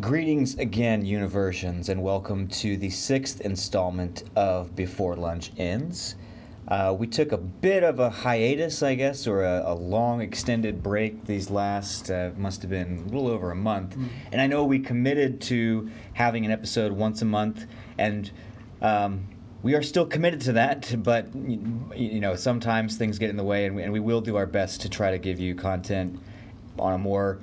Greetings again, Universians, and welcome to the sixth installment of Before Lunch Ends. Uh, we took a bit of a hiatus, I guess, or a, a long extended break these last, uh, must have been a little over a month. And I know we committed to having an episode once a month, and um, we are still committed to that, but you know, sometimes things get in the way, and we, and we will do our best to try to give you content on a more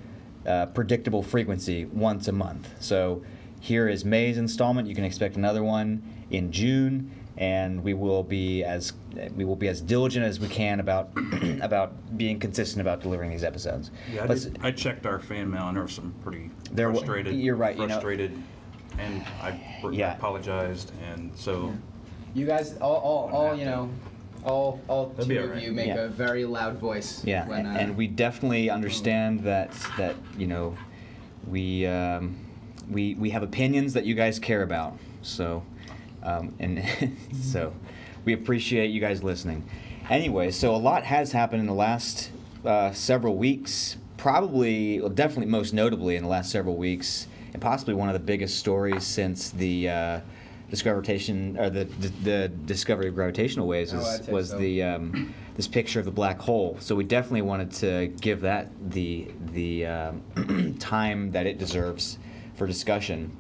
uh, predictable frequency once a month. So here is May's installment. You can expect another one in June, and we will be as we will be as diligent as we can about about being consistent about delivering these episodes. Yeah, I, did, I checked our fan mail and there were some pretty There frustrated. you're right, you know- Frustrated, and I Yeah. apologized, and so You guys, all, all, all you know, all, all That'd two be of alright. you make Yeah. a very loud voice. Yeah, when, uh, and we definitely understand that that you know we um, we we have opinions that you guys care about. So um, and so we appreciate you guys listening. Anyway, so a lot has happened in the last uh, several weeks. Probably, well, definitely, most notably in the last several weeks, and possibly one of the biggest stories since the. Uh, Discoveration or the, the the discovery of gravitational waves Oh, is, I'd was so. the um, this picture of the black hole. So we definitely wanted to give that the the um, time that it deserves for discussion,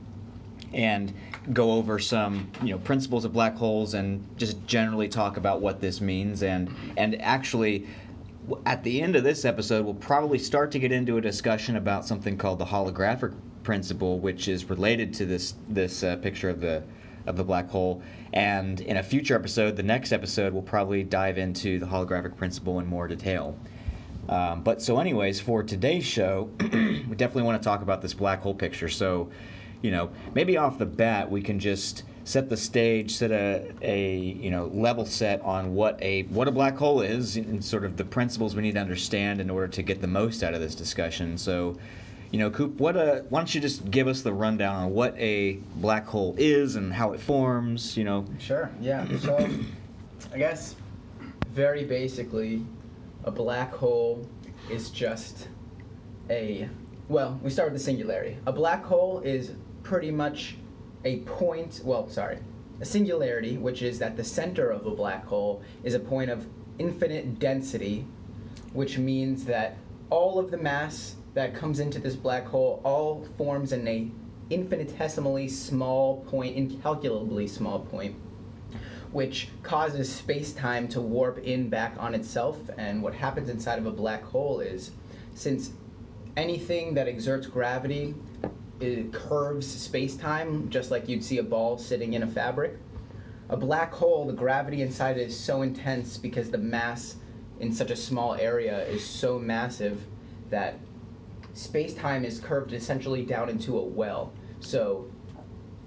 and go over some you know principles of black holes and just generally talk about what this means and and actually. At the end of this episode, we'll probably start to get into a discussion about something called the holographic principle, which is related to this this uh, picture of the of the black hole. And in a future episode, the next episode, we'll probably dive into the holographic principle in more detail. Um, but so, anyways, for today's show, we definitely want to talk about this black hole picture. So, you know, maybe off the bat, we can just set the stage, set a, a you know level set on what a what a black hole is, and sort of the principles we need to understand in order to get the most out of this discussion. So, you know, Coop, what a, why don't you just give us the rundown on what a black hole is and how it forms? You know, Sure. Yeah. So, I guess very basically, a black hole is just a well. We start with the singularity. A black hole is pretty much a point. Well, sorry, a singularity, which is that the center of a black hole is a point of infinite density, which means that all of the mass that comes into this black hole all forms in a infinitesimally small point, incalculably small point which causes space-time to warp in back on itself. And what happens inside of a black hole is since anything that exerts gravity it curves space-time just like you'd see a ball sitting in a fabric. A black hole the gravity inside it is so intense because the mass in such a small area is so massive that space-time is curved essentially down into a well so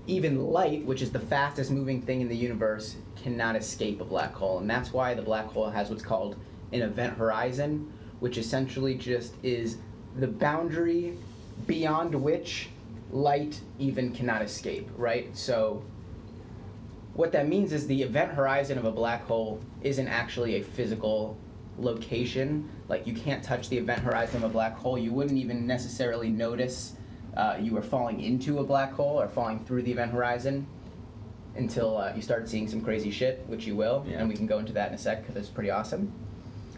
even light, which is the fastest moving thing in the universe, cannot escape a black hole. And that's why the black hole has what's called an event horizon, which essentially just is the boundary beyond which light even cannot escape, right? So what that means is the event horizon of a black hole isn't actually a physical location. Like you can't touch the event horizon of a black hole. You wouldn't even necessarily notice uh, you were falling into a black hole or falling through the event horizon until uh, you started seeing some crazy shit, which you will, Yeah. and we can go into that in a sec because it's pretty awesome.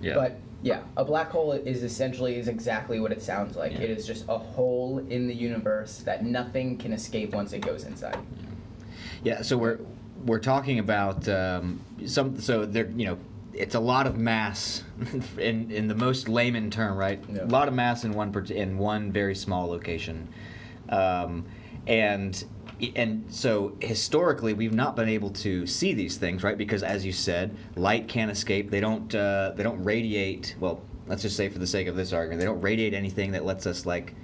yeah. But yeah, a black hole is essentially is exactly what it sounds like. Yeah. It is just a hole in the universe that nothing can escape once it goes inside. Yeah, so we're we're talking about um, some. So there, you know, it's a lot of mass in in the most layman term, right? Yeah. A lot of mass in one in one very small location, um, and and so historically we've not been able to see these things, right? Because as you said, light can't escape. They don't uh, they don't radiate. Well, let's just say for the sake of this argument, they don't radiate anything that lets us like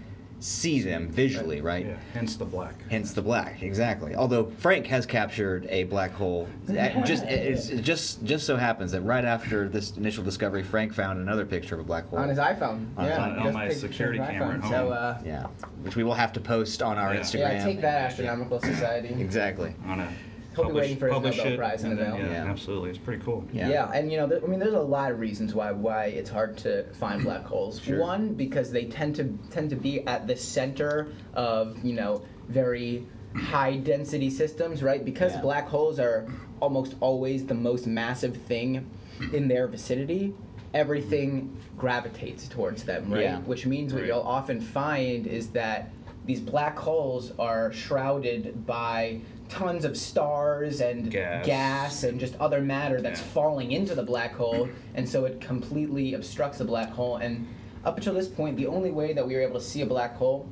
see them visually, right? yeah, hence the black. Hence the black, exactly. Although Frank has captured a black hole, just it's, it just just so happens that right after this initial discovery, Frank found another picture of a black hole. On his iPhone. On his yeah, iPhone. On just my security camera iPhone. at So, home. uh, yeah, which we will have to post on our Yeah. Instagram. yeah, take that, Astronomical Society. Exactly. on a He'll be waiting for his publish Nobel it, Prize in the and then- mail. Yeah, Yeah. absolutely. It's pretty cool. Yeah. Yeah. and you know, there, I mean, there's a lot of reasons why why it's hard to find black holes. Sure. One, because they tend to tend to be at the center of you know very high density systems, right? Because Yeah. black holes are almost always the most massive thing in their vicinity. Everything gravitates towards them, right? Yeah. Which means what Right. you'll often find is that these black holes are shrouded by tons of stars and Gas. gas and just other matter that's Yeah. falling into the black hole, and so it completely obstructs the black hole. And up until this point, the only way that we were able to see a black hole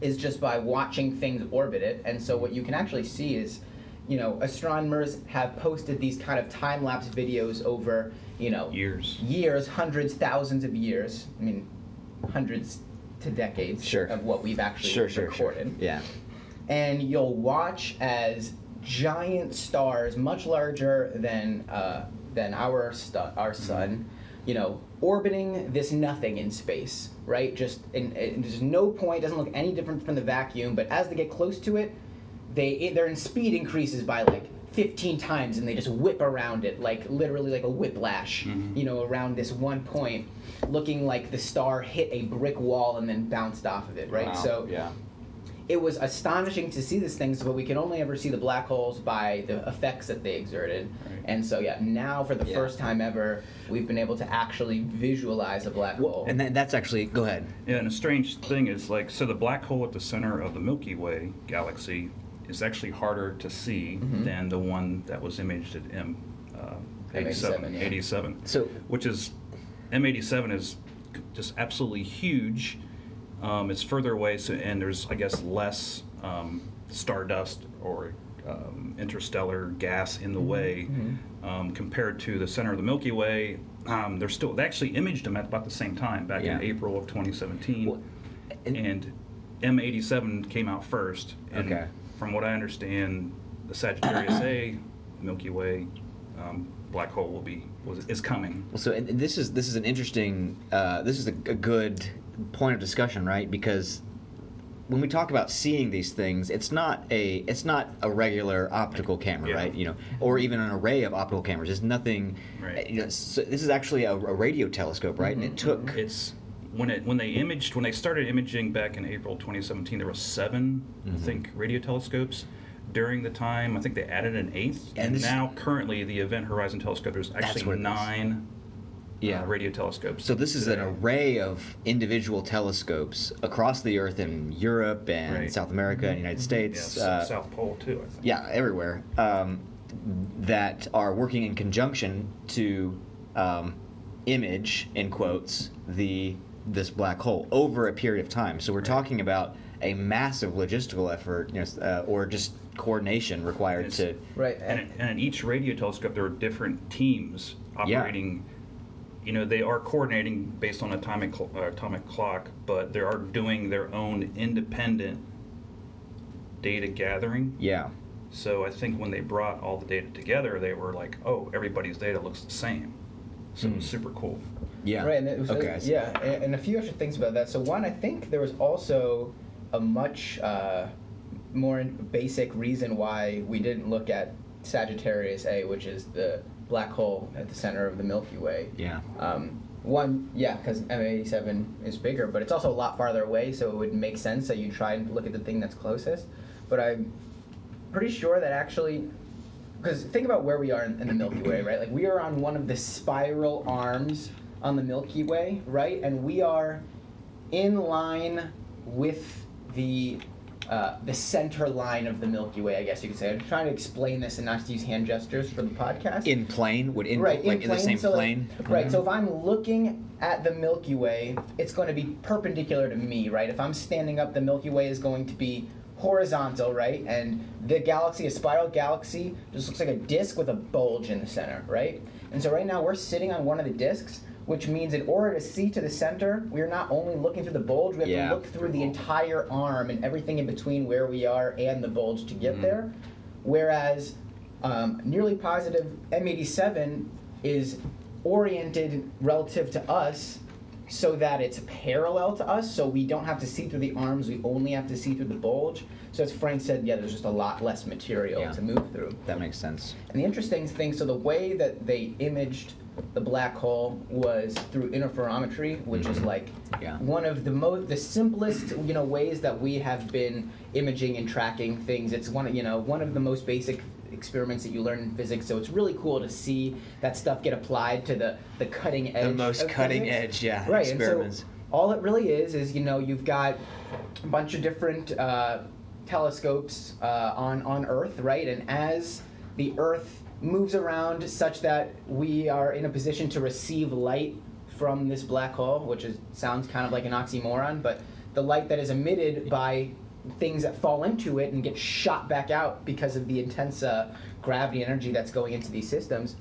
is just by watching things orbit it. And so what you can actually see is, you know, astronomers have posted these kind of time lapse videos over, you know, Years. years, hundreds, thousands of years. I mean, hundreds to decades Sure. of what we've actually Sure, sure, sure. recorded Yeah. And you'll watch as giant stars, much larger than uh, than our stu- our sun, you know, orbiting this nothing in space, right? Just in, in there's no point, doesn't look any different from the vacuum. But as they get close to it, they it, their speed increases by like 15 times, and they just whip around it, like literally like a whiplash, Mhm. you know, around this one point, looking like the star hit a brick wall and then bounced off of it, right? Wow. So yeah. It was astonishing to see these things, but we could only ever see the black holes by the effects that they exerted. Right. And so, yeah, now for the Yeah. first time ever, we've been able to actually visualize a black hole. And then that's actually go ahead. Yeah, and a strange thing is like so the black hole at the center of the Milky Way galaxy is actually harder to see Mhm. than the one that was imaged at M uh, 87, M87, yeah. 87, So which is M87 is just absolutely huge. Um, it's further away, so and there's I guess less um, stardust or um, interstellar gas in the way Mhm. um, compared to the center of the Milky Way. Um, they're still they actually imaged them at about the same time back Yeah. in April of 2017 Well, and- and M87 came out first. And Okay. From what I understand, the Sagittarius A Milky Way um, black hole will be was, is coming. Well, so this is this is an interesting uh, this is a, a good point of discussion, right? Because when we talk about seeing these things, it's not a it's not a regular optical camera, Yeah. right? You know, or even an array of optical cameras. It's nothing. Right. You know, so this is actually a, a radio telescope, right? And it took. It's when it when they imaged when they started imaging back in April 2017, there were 7 I Mhm. think radio telescopes. During the time, I think they added an eighth, And and, this- now currently the Event Horizon Telescope there's actually what it is. nine Yeah. uh, radio telescopes. So this is an array of individual telescopes across the Earth in Europe and Right. South America and United States. S- uh, South Pole too. I think. yeah, everywhere um, that are working in conjunction to um, image in quotes the this black hole over a period of time. So we're Right. talking about a massive logistical effort, you know, uh, or just coordination required It's- to. right. And, And, and in each radio telescope, there are different teams Yeah. Operating. You know, they are coordinating based on atomic cl- uh, atomic clock, but they are doing their own independent data gathering. Yeah, So I think when they brought all the data together, they were like, "Oh, everybody's data looks the same." So it was Hmm. super cool. yeah. Right, and it was, okay. I see. yeah, and, and a few extra things about that. So one, I think there was also a much uh, more basic reason why we didn't look at Sagittarius A, which is the black hole at the center of the Milky Way. Yeah. Um, one, yeah, because M87 is bigger, but it's also a lot farther away, so it would make sense that you try and look at the thing that's closest. But I'm pretty sure that actually, because think about where we are in, in the Milky Way, right? Like we are on one of the spiral arms on the Milky Way, right? And we are in line with the uh, the center line of the Milky Way, I guess you could say. I'm trying to explain this and not to use hand gestures for the podcast In plane would in right, like in, the same so like- plane. right. So if I'm looking at the Milky Way, it's going to be perpendicular to me, right? If I'm standing up, the Milky Way is going to be horizontal, right? And the galaxy, a spiral galaxy, just looks like a disk with a bulge in the center, right? And so right now we're sitting on one of the disks, which means in order to see to the center, we're not only looking through the bulge, we have Yeah. to look through the entire arm and everything in between where we are and the bulge to get Mhm. there. Whereas um, nearly positive M87 is oriented relative to us so that it's parallel to us, so we don't have to see through the arms, we only have to see through the bulge. So as Frank said, yeah, there's just a lot less material Yeah. to move through. That makes sense. And the interesting thing, so the way that they imaged the black hole was through interferometry, which is like Yeah. one of the most, the simplest, you know, ways that we have been imaging and tracking things. It's one, of you know, one of the most basic experiments that you learn in physics. So it's really cool to see that stuff get applied to the the cutting edge. The most cutting physics. edge, yeah, right, experiments. And so all it really is is you know you've got a bunch of different uh, telescopes uh, on on Earth, right? And as the Earth moves around such that we are in a position to receive light from this black hole, which is sounds kind of like an oxymoron, but the light that is emitted by things that fall into it and get shot back out because of the intense uh, gravity energy that's going into these systems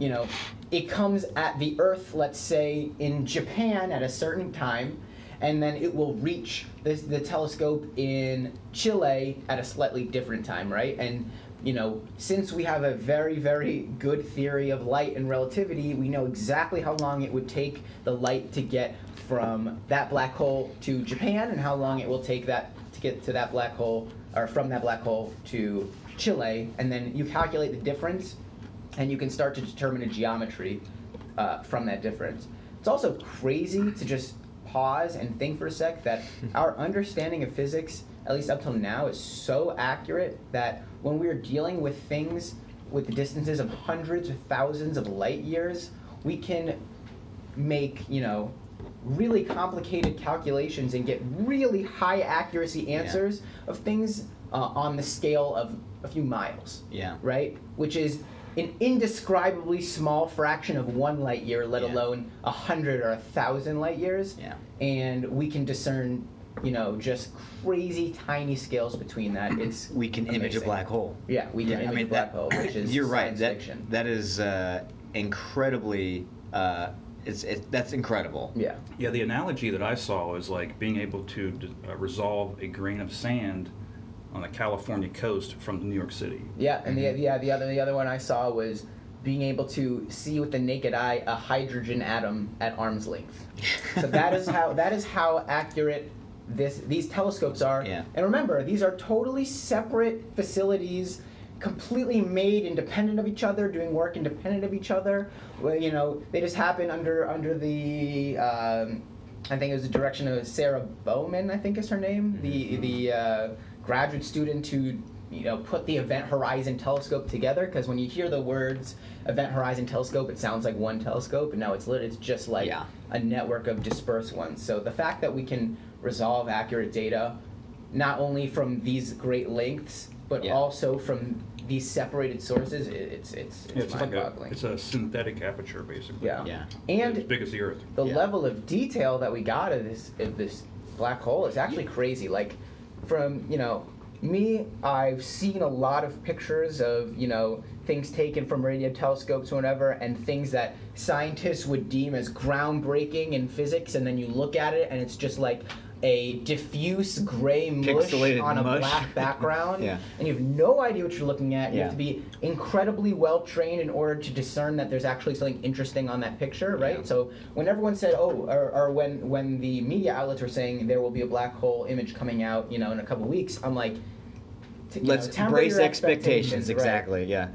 you know, it comes at the Earth, let's say in Japan at a certain time, and then it will reach this, the telescope in Chile at a slightly different time, right? And you know, since we have a very, very good theory of light and relativity, we know exactly how long it would take the light to get from that black hole to Japan, and how long it will take that to get to that black hole, or from that black hole to Chile, and then you calculate the difference and you can start to determine a geometry uh, from that difference. It's also crazy to just pause and think for a sec that our understanding of physics, at least up till now, is so accurate that when we're dealing with things with the distances of hundreds of thousands of light years, we can make, you know, really complicated calculations and get really high accuracy answers of things uh, on the scale of a few miles Yeah. right? Which is an indescribably small fraction of one light year, let Yeah. alone a hundred or a thousand light years. Yeah. And we can discern, you know, just crazy tiny scales between that. It's We can image a black hole. Yeah, we can Yeah, I image mean, a black that- hole, which is You're right. That fiction. that is uh, incredibly. Uh, it's it, that's incredible. yeah. Yeah, the analogy that I saw was like being able to d- uh, resolve a grain of sand on the California coast from New York City. Yeah, and Mm-hmm. the yeah the other the other one I saw was being able to see with the naked eye a hydrogen atom at arm's length. so that is how that is how accurate this these telescopes are. Yeah. And remember, these are totally separate facilities, completely made independent of each other, doing work independent of each other. Well, you know, they just happen under under the um, I think it was the direction of Sarah Bowman, I think is her name, the the uh, graduate student who you know put the Event Horizon Telescope together. Because when you hear the words Event Horizon Telescope, it sounds like one telescope, and now it's lit. It's just like Yeah. a network of dispersed ones. So the fact that we can resolve accurate data, not only from these great lengths, but Yeah. also from these separated sources, it, it's it's it's, Yeah, it's like a, mind-boggling. it's a synthetic aperture, basically. yeah. Yeah. and as big as the Earth. the Yeah. level of detail that we got of this of this black hole is actually crazy. Like from you know me, I've seen a lot of pictures of you know things taken from radio telescopes or whatever, and things that scientists would deem as groundbreaking in physics, and then you look at it and it's just like a diffuse gray mush Pixelated on a mush. black background Yeah. and you have no idea what you're looking at. You Yeah. have to be incredibly well trained in order to discern that there's actually something interesting on that picture, right? Yeah. So when everyone said, "Oh," or, or when when the media outlets were saying there will be a black hole image coming out, you know, in a couple weeks, I'm like, Let's know, brace your expectations. right. Exactly. Yeah.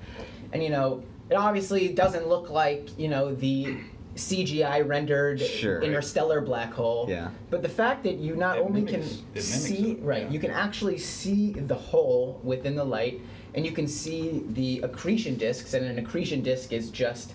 And you know, it obviously doesn't look like you know the CGI rendered Sure. interstellar black hole. Yeah. But the fact that you not It only mimics- can see it, right, yeah. you can actually see the hole within the light, and you can see the accretion disks. And an accretion disk is just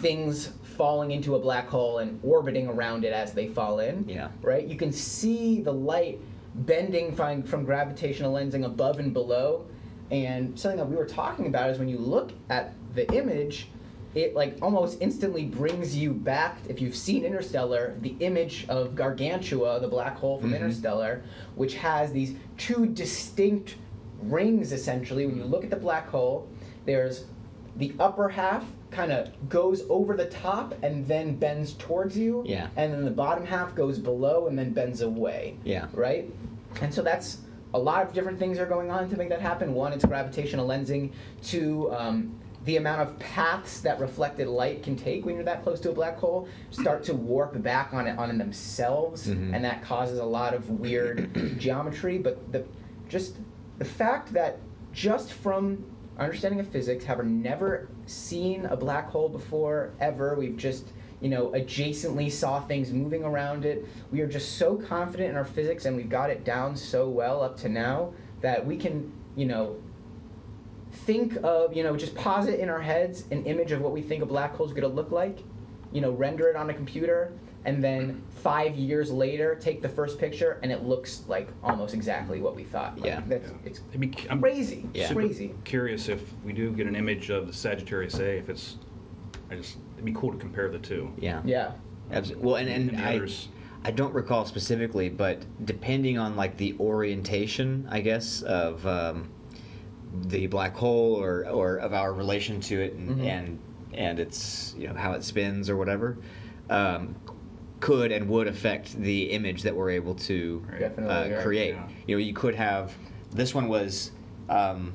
things falling into a black hole and orbiting around it as they fall in. Yeah. Right. You can see the light bending from, from gravitational lensing above and below. And something that we were talking about is when you look at the image, it like almost instantly brings you back if you've seen interstellar the image of gargantua the black hole from Mhm. interstellar which has these two distinct rings essentially when you look at the black hole there's the upper half kind of goes over the top and then bends towards you Yeah. and then the bottom half goes below and then bends away Yeah. right? And so that's a lot of different things are going on to make that happen. One, it's gravitational lensing. Two, um, the amount of paths that reflected light can take when you're that close to a black hole start to warp back on it on themselves, Mhm. and that causes a lot of weird geometry. But the just the fact that just from our understanding of physics, having never seen a black hole before ever, we've just you know adjacently saw things moving around it. We are just so confident in our physics, and we've got it down so well up to now that we can you know think of, you know, just posit in our heads an image of what we think a black hole is going to look like, you know, render it on a computer, and then five years later take the first picture and it looks like almost exactly what we thought. Like, Yeah. That's, it's It'd be, I'm crazy. Yeah. super Crazy. curious if we do get an image of the Sagittarius A, if it's, I just, it'd be cool to compare the two. Yeah. Yeah. Abs- Well, and, and And I. I don't recall specifically, but depending on like the orientation, I guess, of um, the black hole or, or of our relation to it and, Mhm. and and its you know how it spins or whatever, um, could and would affect the image that we're able to. Uh, yeah. create. Yeah. You know, you could have this one was um,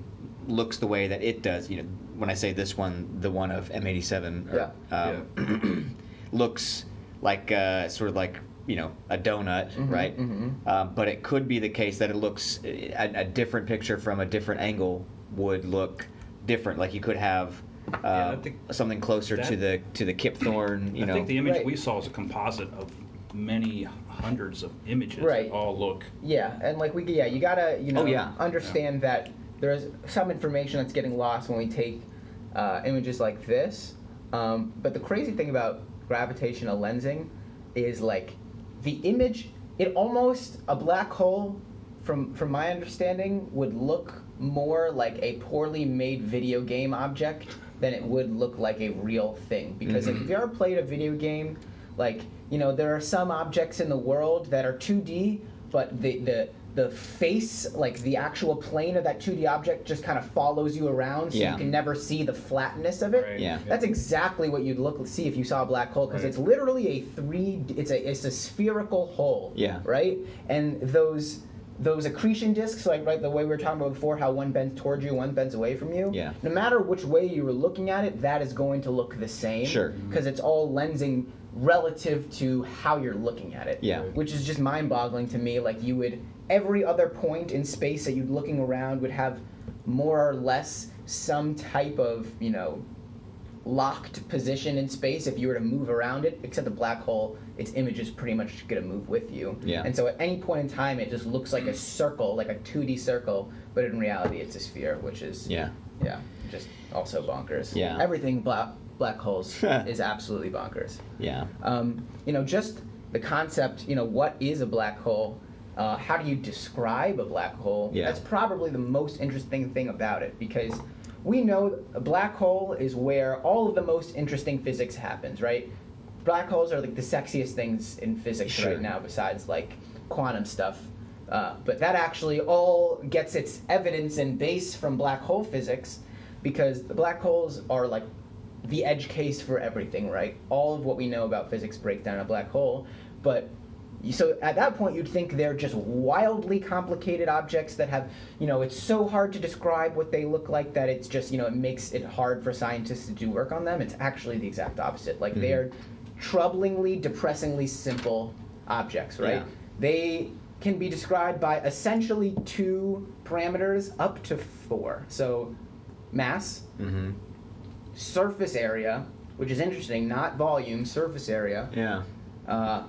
looks the way that it does. You know, when I say this one, the one of M87 or, um, looks like uh, sort of like you know a donut, Mhm, right? mhm. Um, but it could be the case that it looks a, a different picture from a different angle would look different. Like you could have. Yeah, Um, think something closer to the to the Kip Thorne, you I know. think the image Right. we saw is a composite of many hundreds of images Right. that all look. Yeah, and like we, yeah, you gotta, you know, Oh, yeah. understand that there's some information that's getting lost when we take uh, images like this. Um, but the crazy thing about gravitational lensing is like the image. It almost a black hole, from from my understanding, would look more like a poorly made video game object than it would look like a real thing. Because if mm-hmm. you ever played a video game, like you know there are some objects in the world that are 2D, but the the the face, like the actual plane of that 2D object, just kind of follows you around, so Yeah. you can never see the flatness of it. Right. Yeah. That's exactly what you'd look see if you saw a black hole because Right. it's literally a three. It's a it's a spherical hole. Yeah. Right. And those those accretion disks, like right the way we were talking about before, how one bends towards you, one bends away from you. Yeah. No matter which way you were looking at it, that is going to look the same. Sure. Mm-hmm. Because it's all lensing relative to how you're looking at it. Yeah. Which is just mind-boggling to me. Like you would every other point in space that you'd looking around would have more or less some type of you know locked position in space if you were to move around it except the black hole its image is pretty much going to move with you Yeah. and so at any point in time it just looks like a circle like a 2d circle but in reality it's a sphere which is Yeah. yeah just also bonkers Yeah. everything black black holes is absolutely bonkers Yeah. um, you know, just the concept, you know, what is a black hole? Uh, how do you describe a black hole? Yeah. That's probably the most interesting thing about it because we know a black hole is where all of the most interesting physics happens, right? Black holes are like the sexiest things in physics Sure. right now, besides like quantum stuff. Uh, but that actually all gets its evidence and base from black hole physics because the black holes are like the edge case for everything, right? All of what we know about physics breaks down a black hole. But so at that point, you'd think they're just wildly complicated objects that have, you know, it's so hard to describe what they look like that it's just, you know, it makes it hard for scientists to do work on them. It's actually the exact opposite. Like Mhm. they're troublingly, depressingly simple objects, right? Yeah. They can be described by essentially two parameters up to four. So mass, Mm-hmm. surface area, which is interesting, not volume, surface area, Yeah. uh,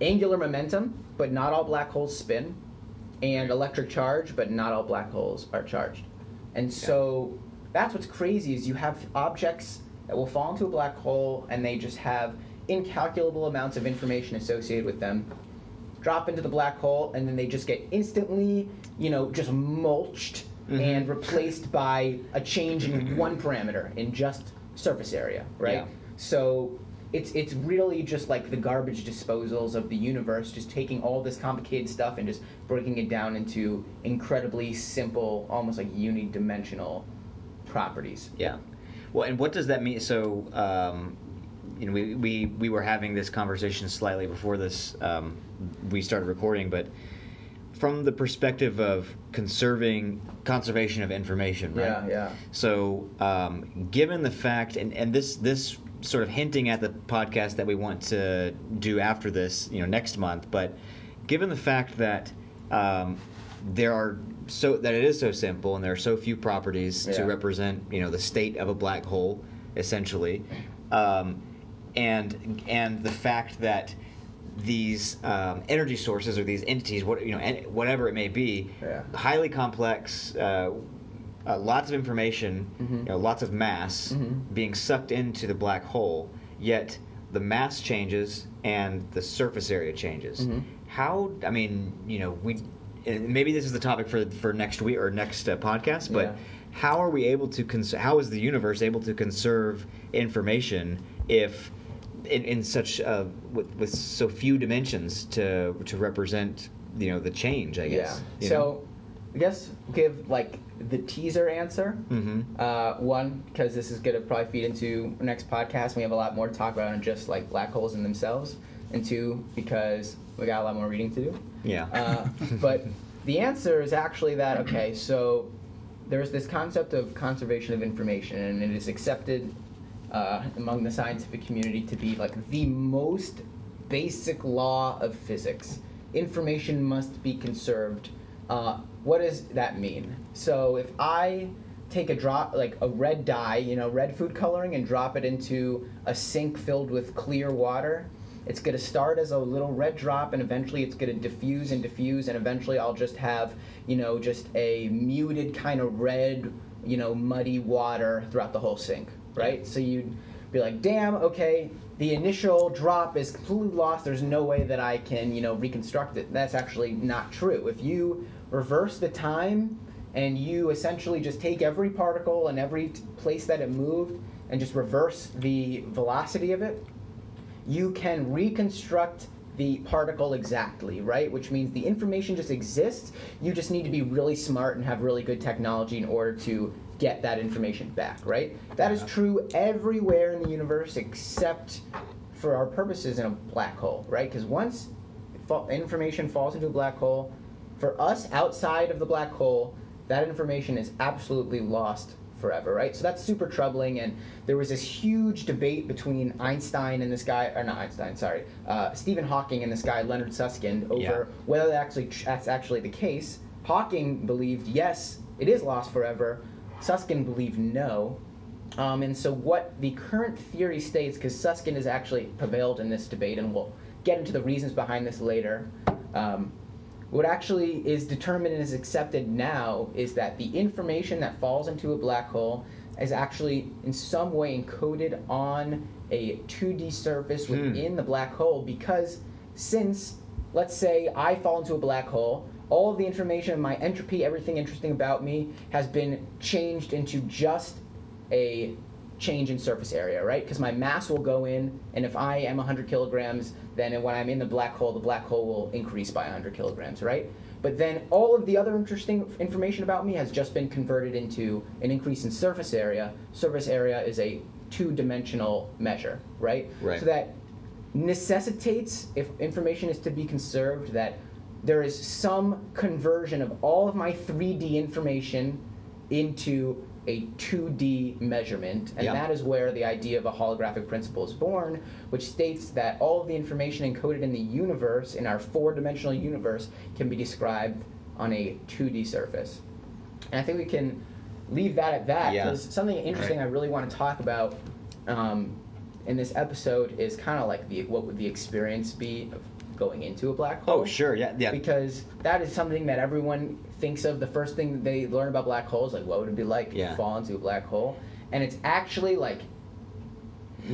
angular momentum, but not all black holes spin, and electric charge, but not all black holes are charged. And so that's what's crazy is you have objects that will fall into a black hole and they just have incalculable amounts of information associated with them drop into the black hole and then they just get instantly you know just mulched Mhm. and replaced by a change in one parameter in just surface area right Yeah. so it's it's really just like the garbage disposals of the universe just taking all this complicated stuff and just breaking it down into incredibly simple almost like unidimensional properties Yeah. Well, and what does that mean? So, um, you know, we, we, we were having this conversation slightly before this, um, we started recording, but from the perspective of conserving conservation of information, right? Yeah, yeah. So, um, given the fact, and, and this this sort of hinting at the podcast that we want to do after this, you know, next month, but given the fact that um, there are so that it is so simple and there are so few properties to represent, you know, the state of a black hole, essentially, um, and and the fact that these um, energy sources or these entities, what you know, whatever it may be, Yeah. highly complex, uh, uh, lots of information, Mhm. you know, lots of mass Mhm. being sucked into the black hole. Yet the mass changes and the surface area changes. Mhm. How? I mean, you know, we and maybe this is the topic for for next week or next uh, podcast, but. Yeah. How are we able to cons- How is the universe able to conserve information if in, in such uh, with, with so few dimensions to to represent you know the change? I guess. Yeah. So, I guess give like the teaser answer. Mhm. Uh, one, because this is gonna probably feed into next podcast. We have a lot more to talk about than just like black holes in themselves. And two, because we got a lot more reading to do. Yeah. Uh, but the answer is actually that okay. So there's this concept of conservation of information, and it is accepted uh, among the scientific community to be like the most basic law of physics. Information must be conserved. Uh, what does that mean? So if I take a drop, like a red dye, you know, red food coloring, and drop it into a sink filled with clear water, it's going to start as a little red drop, and eventually it's going to diffuse and diffuse, and eventually I'll just have, you know, just a muted kind of red, you know, muddy water throughout the whole sink, right? So you'd be like, damn, okay, the initial drop is completely lost. There's no way that I can, you know, reconstruct it. That's actually not true. If you reverse the time and you essentially just take every particle and every t- place that it moved and just reverse the velocity of it, you can reconstruct the particle exactly, right? Which means the information just exists. You just need to be really smart and have really good technology in order to get that information back, right? That is true everywhere in the universe except for our purposes in a black hole, right? Because once information falls into a black hole, for us outside of the black hole, that information is absolutely lost forever, right? So that's super troubling. And there was this huge debate between Einstein and this guy, or not Einstein, sorry, uh, Stephen Hawking and this guy Leonard Susskind over Yeah. whether that actually that's actually the case. Hawking believed yes, it is lost forever. Susskind believed no. Um, and so, what the current theory states, because Susskind has actually prevailed in this debate, and we'll get into the reasons behind this later. Um, what actually is determined and is accepted now is that the information that falls into a black hole is actually in some way encoded on a 2D surface Hmm. within the black hole because since let's say I fall into a black hole, all of the information, my entropy, everything interesting about me has been changed into just a change in surface area, right? Because my mass will go in, and if I am 100 kilograms, then when I'm in the black hole, the black hole will increase by 100 kilograms, right? But then all of the other interesting information about me has just been converted into an increase in surface area. Surface area is a two-dimensional measure, right? Right. So that necessitates, if information is to be conserved, that there is some conversion of all of my 3D information into a 2D measurement, and Yeah. that is where the idea of a holographic principle is born, which states that all of the information encoded in the universe, in our four dimensional universe, can be described on a 2D surface. And I think we can leave that at that Yeah. because something interesting Right. I really want to talk about um, in this episode is kind of like the what would the experience be of going into a black hole? Oh, sure. Yeah. Yeah. Because that is something that everyone thinks of. The first thing they learn about black holes, like what would it be like Yeah. to fall into a black hole? And it's actually like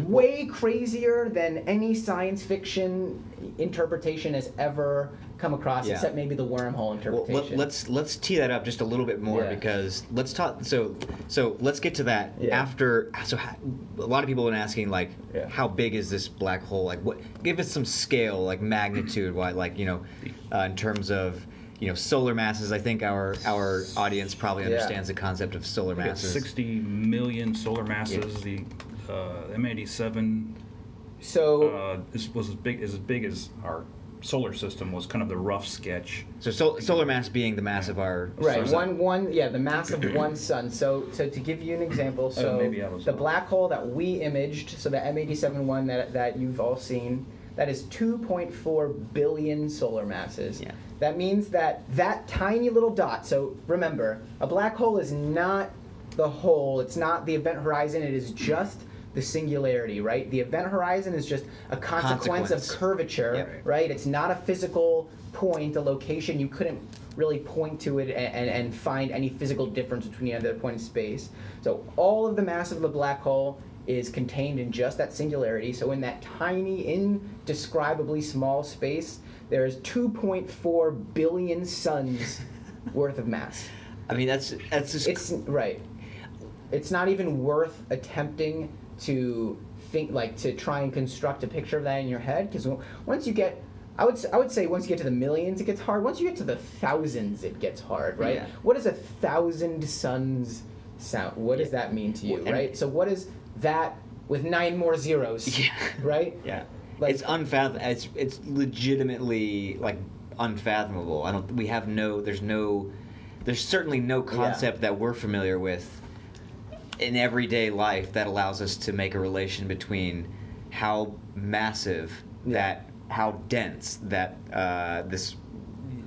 way crazier than any science fiction interpretation has ever come across, Yeah. except maybe the wormhole Well, interpretation. let, us let's tee that up just a little bit more Yeah. because let's talk. So so let's get to that Yeah. after. So a lot of people have been asking like, how big is this black hole? Like, what? Give us some scale, like magnitude. Why, like you know, uh, in terms of you know solar masses. I think our our audience probably Yeah. understands the concept of solar We got masses. 60 million solar masses. The uh, M87 so uh, is, was as big as as big as our solar system was kind of the rough sketch. So sol- solar mass being the mass of our Right, solar one one yeah, the mass of one sun. So so to give you an example, so Oh, maybe I was the wrong. black hole that we imaged, so the M87 one that that you've all seen, that is 2.4 billion solar masses. Yeah. That means that that tiny little dot. So remember, a black hole is not the hole. It's not the event horizon. It is just the singularity, right? The event horizon is just a consequence, Consequence. of curvature, Yep. right? It's not a physical point, a location. You couldn't really point to it and, and, and find any physical difference between the other point in space. So all of the mass of the black hole is contained in just that singularity. So in that tiny, indescribably small space, there is 2.4 billion suns worth of mass. I mean, that's that's just It's right. It's not even worth attempting to think like to try and construct a picture of that in your head because once you get I would, I would say once you get to the millions, it gets hard. Once you get to the thousands, it gets hard, right? Yeah. What does a thousand suns sound? What does that mean to you, Well, right? So what is that with nine more zeros, Yeah. right? Yeah, Like- it's unfathomable. It's it's legitimately like unfathomable. I don't. We have no. There's no. There's certainly no concept that we're familiar with in everyday life that allows us to make a relation between how massive Yeah. that, how dense that uh, this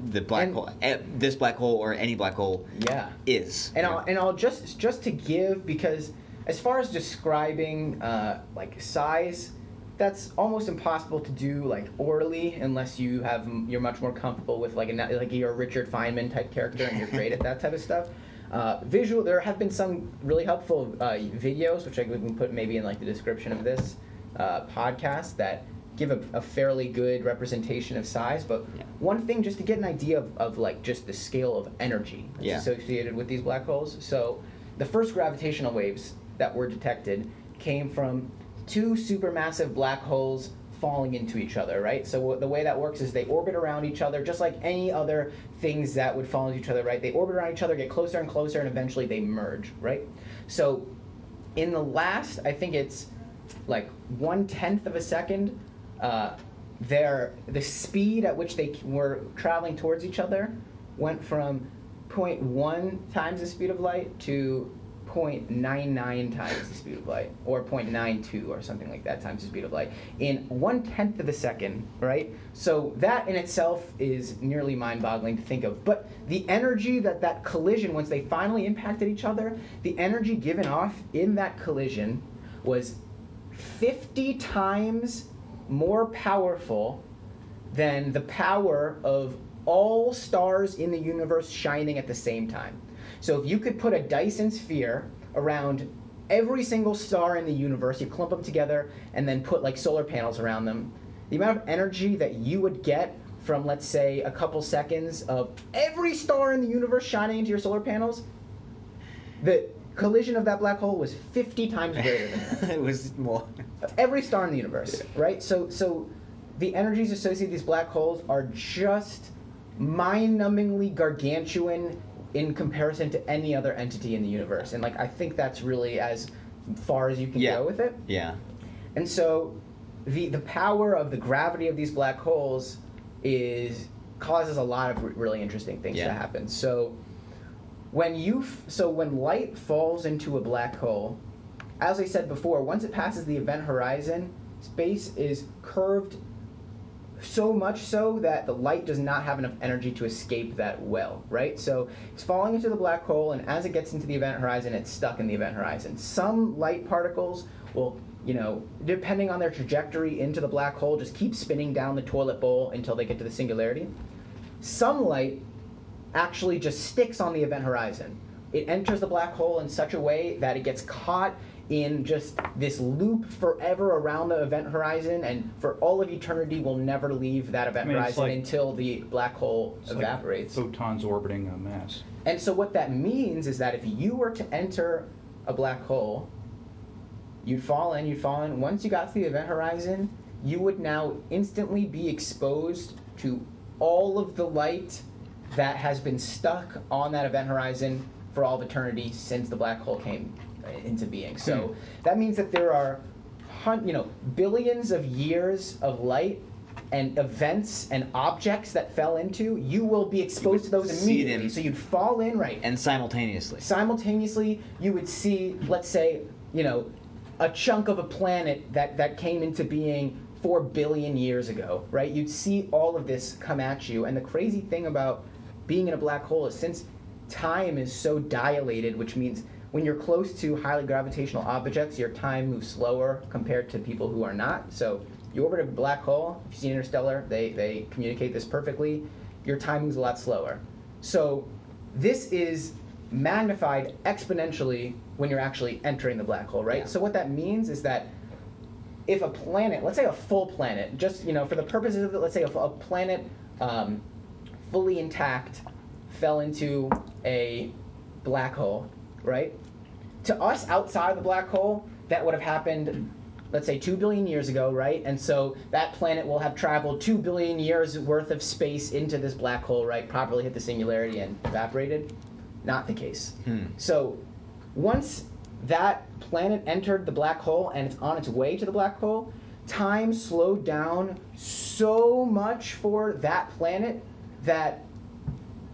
the black And- hole, eh, this black hole or any black hole Yeah. is. And I'll and I'll just just to give because as far as describing uh, like size, that's almost impossible to do like orally unless you have you're much more comfortable with like a like you're a Richard Feynman type character and you're great at that type of stuff. Uh, visual, there have been some really helpful uh, videos which I can put maybe in like the description of this uh, podcast that give a, a fairly good representation of size. But Yeah. one thing just to get an idea of, of like just the scale of energy that's Yeah. associated with these black holes. So the first gravitational waves that were detected came from two supermassive black holes falling into each other, right? So the way that works is they orbit around each other just like any other things that would fall into each other, right? They orbit around each other, get closer and closer, and eventually they merge, right? So in the last, I think it's like one tenth of a second, uh, their the speed at which they were traveling towards each other went from 0.1 times the speed of light to 0.99 times the speed of light, or 0.92 or something like that times the speed of light in one tenth of a second, right? So that in itself is nearly mind-boggling to think of. But the energy that that collision, once they finally impacted each other, the energy given off in that collision was 50 times more powerful than the power of all stars in the universe shining at the same time. So if you could put a Dyson sphere around every single star in the universe, you clump them together and then put like solar panels around them, the amount of energy that you would get from let's say a couple seconds of every star in the universe shining into your solar panels, the collision of that black hole was 50 times greater than that it was more. every star in the universe, right? So, so the energies associated with these black holes are just mind-numbingly gargantuan in comparison to any other entity in the universe, and like I think that's really as far as you can Yeah. go with it. Yeah. And so, the the power of the gravity of these black holes is causes a lot of re- really interesting things to Yeah. happen. So, when you f- so when light falls into a black hole, as I said before, once it passes the event horizon, space is curved so much so that the light does not have enough energy to escape that well, right? So it's falling into the black hole, and as it gets into the event horizon, it's stuck in the event horizon. Some light particles will, you know, depending on their trajectory into the black hole, just keep spinning down the toilet bowl until they get to the singularity. Some light actually just sticks on the event horizon. It enters the black hole in such a way that it gets caught in just this loop forever around the event horizon and for all of eternity will never leave that event I mean, horizon like- until the black hole It's like evaporates. photons orbiting a mass. And so what that means is that if you were to enter a black hole, you'd fall in, you'd fall in. Once you got to the event horizon, you would now instantly be exposed to all of the light that has been stuck on that event horizon for all of eternity since the black hole came Uh, into being. So hmm. that means that there are you know billions of years of light and events and objects that fell into, you will be exposed to those immediately. them. So you'd fall in right And simultaneously. simultaneously you would see let's say you know a chunk of a planet that that came into being 4 billion years ago right you'd see all of this come at you and the crazy thing about being in a black hole is since time is so dilated which means when you're close to highly gravitational objects your time moves slower compared to people who are not so you orbit a black hole if you see interstellar they they communicate this perfectly your time moves a lot slower so this is magnified exponentially when you're actually entering the black hole, right? Yeah. So what that means is that if a planet, let's say a full planet, just you know, for the purposes of it, let's say a, a planet um, fully intact fell into a black hole, right? To us outside the black hole, that would have happened, let's say, two billion years ago, right? And so that planet will have traveled two billion years worth of space into this black hole, right? Properly hit the singularity and evaporated. Not the case. Hmm. So once that planet entered the black hole and it's on its way to the black hole, time slowed down so much for that planet that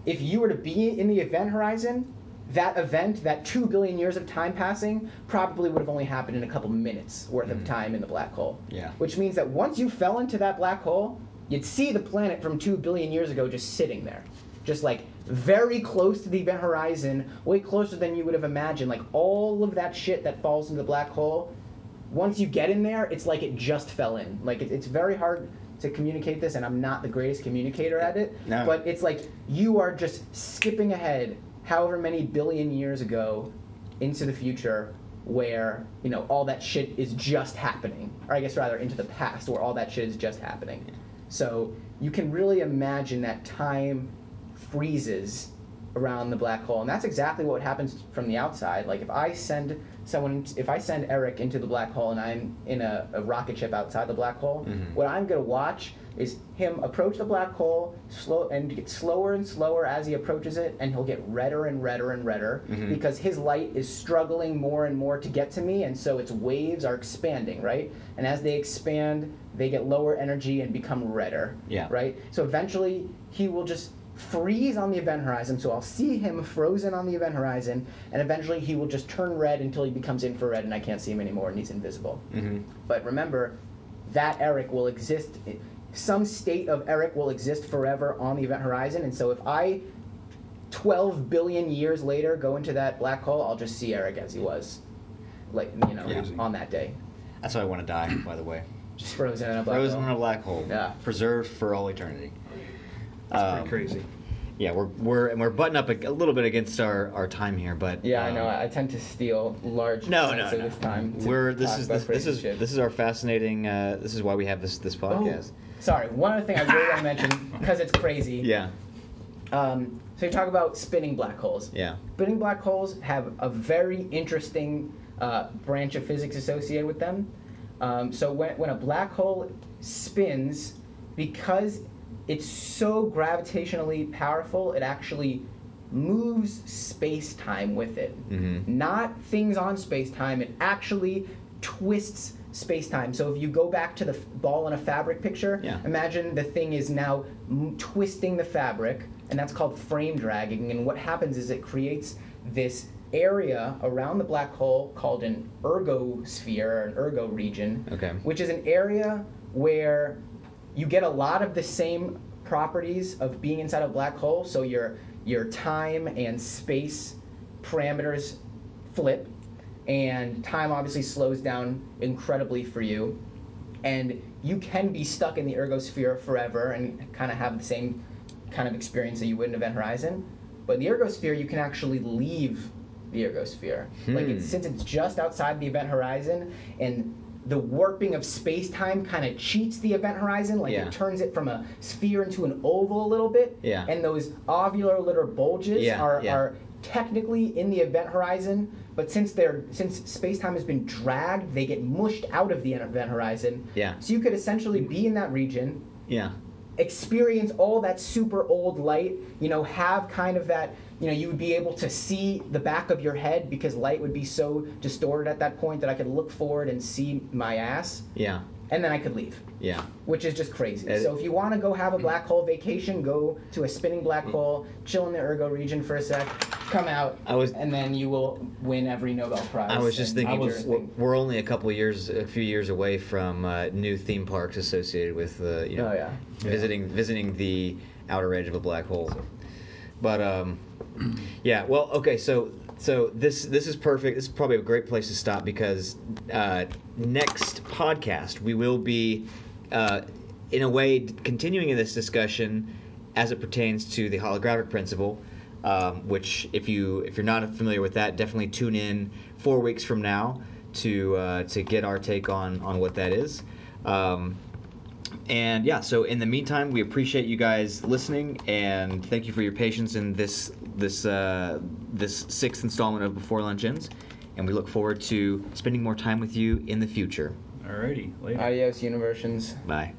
if you were to be in the event horizon, that event, that two billion years of time passing, probably would have only happened in a couple minutes worth of mm. time in the black hole. Yeah. Which means that once you fell into that black hole, you'd see the planet from two billion years ago just sitting there. Just like very close to the event horizon, way closer than you would have imagined. Like all of that shit that falls into the black hole, once you get in there, it's like it just fell in. Like it, it's very hard to communicate this, and I'm not the greatest communicator at it. No. But it's like you are just skipping ahead, however many billion years ago, into the future, where you know all that shit is just happening, or I guess rather into the past, where all that shit is just happening. So you can really imagine that time freezes around the black hole, and that's exactly what happens from the outside. Like if I send someone, if I send Eric into the black hole, and I'm in a, a rocket ship outside the black hole, Mhm. what I'm gonna watch is him approach the black hole, slow and get slower and slower as he approaches it, and he'll get redder and redder and redder Mhm. because his light is struggling more and more to get to me, and so its waves are expanding, right? And as they expand, they get lower energy and become redder, Yeah. right? So eventually, he will just freeze on the event horizon. So I'll see him frozen on the event horizon, and eventually he will just turn red until he becomes infrared, and I can't see him anymore, and he's invisible. Mm-hmm. But remember, that Eric will exist. Some state of Eric will exist forever on the event horizon, and so if I, 12 billion years later, go into that black hole, I'll just see Eric as he was, like you know, Crazy. on that day, That's why I want to die, by the way. just frozen in a black hole. Frozen hole. in a black hole. Yeah. Preserved for all eternity. That's Um, pretty crazy. Yeah, we're we're and we're butting up a, a little bit against our, our time here, but Yeah, I um, know. I I tend to steal large No, chunks no, of no. this time. We're this is this, this is shit. this is our fascinating. Uh, this is why we have this this Oh, podcast. Sorry. One other thing I really want to mention because it's crazy. Yeah, Um, so you talk about spinning black holes. yeah. Spinning black holes have a very interesting uh, branch of physics associated with them. Um, so when, when a black hole spins, because it's so gravitationally powerful, it actually moves space time with it. Mhm. Not things on space time, it actually twists space time. So if you go back to the f- ball in a fabric picture, Yeah. imagine the thing is now m- twisting the fabric, and that's called frame dragging. And what happens is it creates this area around the black hole called an ergosphere or an ergo region, Okay. which is an area where you get a lot of the same properties of being inside a black hole. So your your time and space parameters flip, and time obviously slows down incredibly for you, and you can be stuck in the ergosphere forever and kind of have the same kind of experience that you would in Event Horizon. But in the ergosphere, you can actually leave the ergosphere. Like Hmm. it's, since it's just outside the event horizon, and the warping of space time kind of cheats the event horizon. Like Yeah. it turns it from a sphere into an oval a little bit. Yeah. And those ovular little bulges Yeah, are, yeah. are technically in the event horizon, but since they're since space time has been dragged, they get mushed out of the event horizon. Yeah. So you could essentially be in that region, Yeah. experience all that super old light, you know, have kind of that, you know, you would be able to see the back of your head because light would be so distorted at that point that I could look forward and see my ass. Yeah. And then I could leave. Yeah. which is just crazy. Uh, so if you want to go have a black hole vacation, go to a spinning black hole, chill in the ergo region for a sec, come out, I was- and then you will win every Nobel Prize. I was just thinking, major we're, we're only a couple years, a few years away from uh, new theme parks associated with, uh, you know, Oh, yeah. visiting visiting the outer edge of a black hole. But um, yeah, well, okay, so so this this is perfect. This is probably a great place to stop because uh, next podcast we will be, uh, in a way, continuing in this discussion as it pertains to the holographic principle. Um, which, if you if you're not familiar with that, definitely tune in four weeks from now to uh, to get our take on on what that is. Um, and yeah, so in the meantime, we appreciate you guys listening and thank you for your patience in this this uh, this sixth installment of Before Lunch Ends. And we look forward to spending more time with you in the future. Alrighty, later. Adios, Universions. Bye.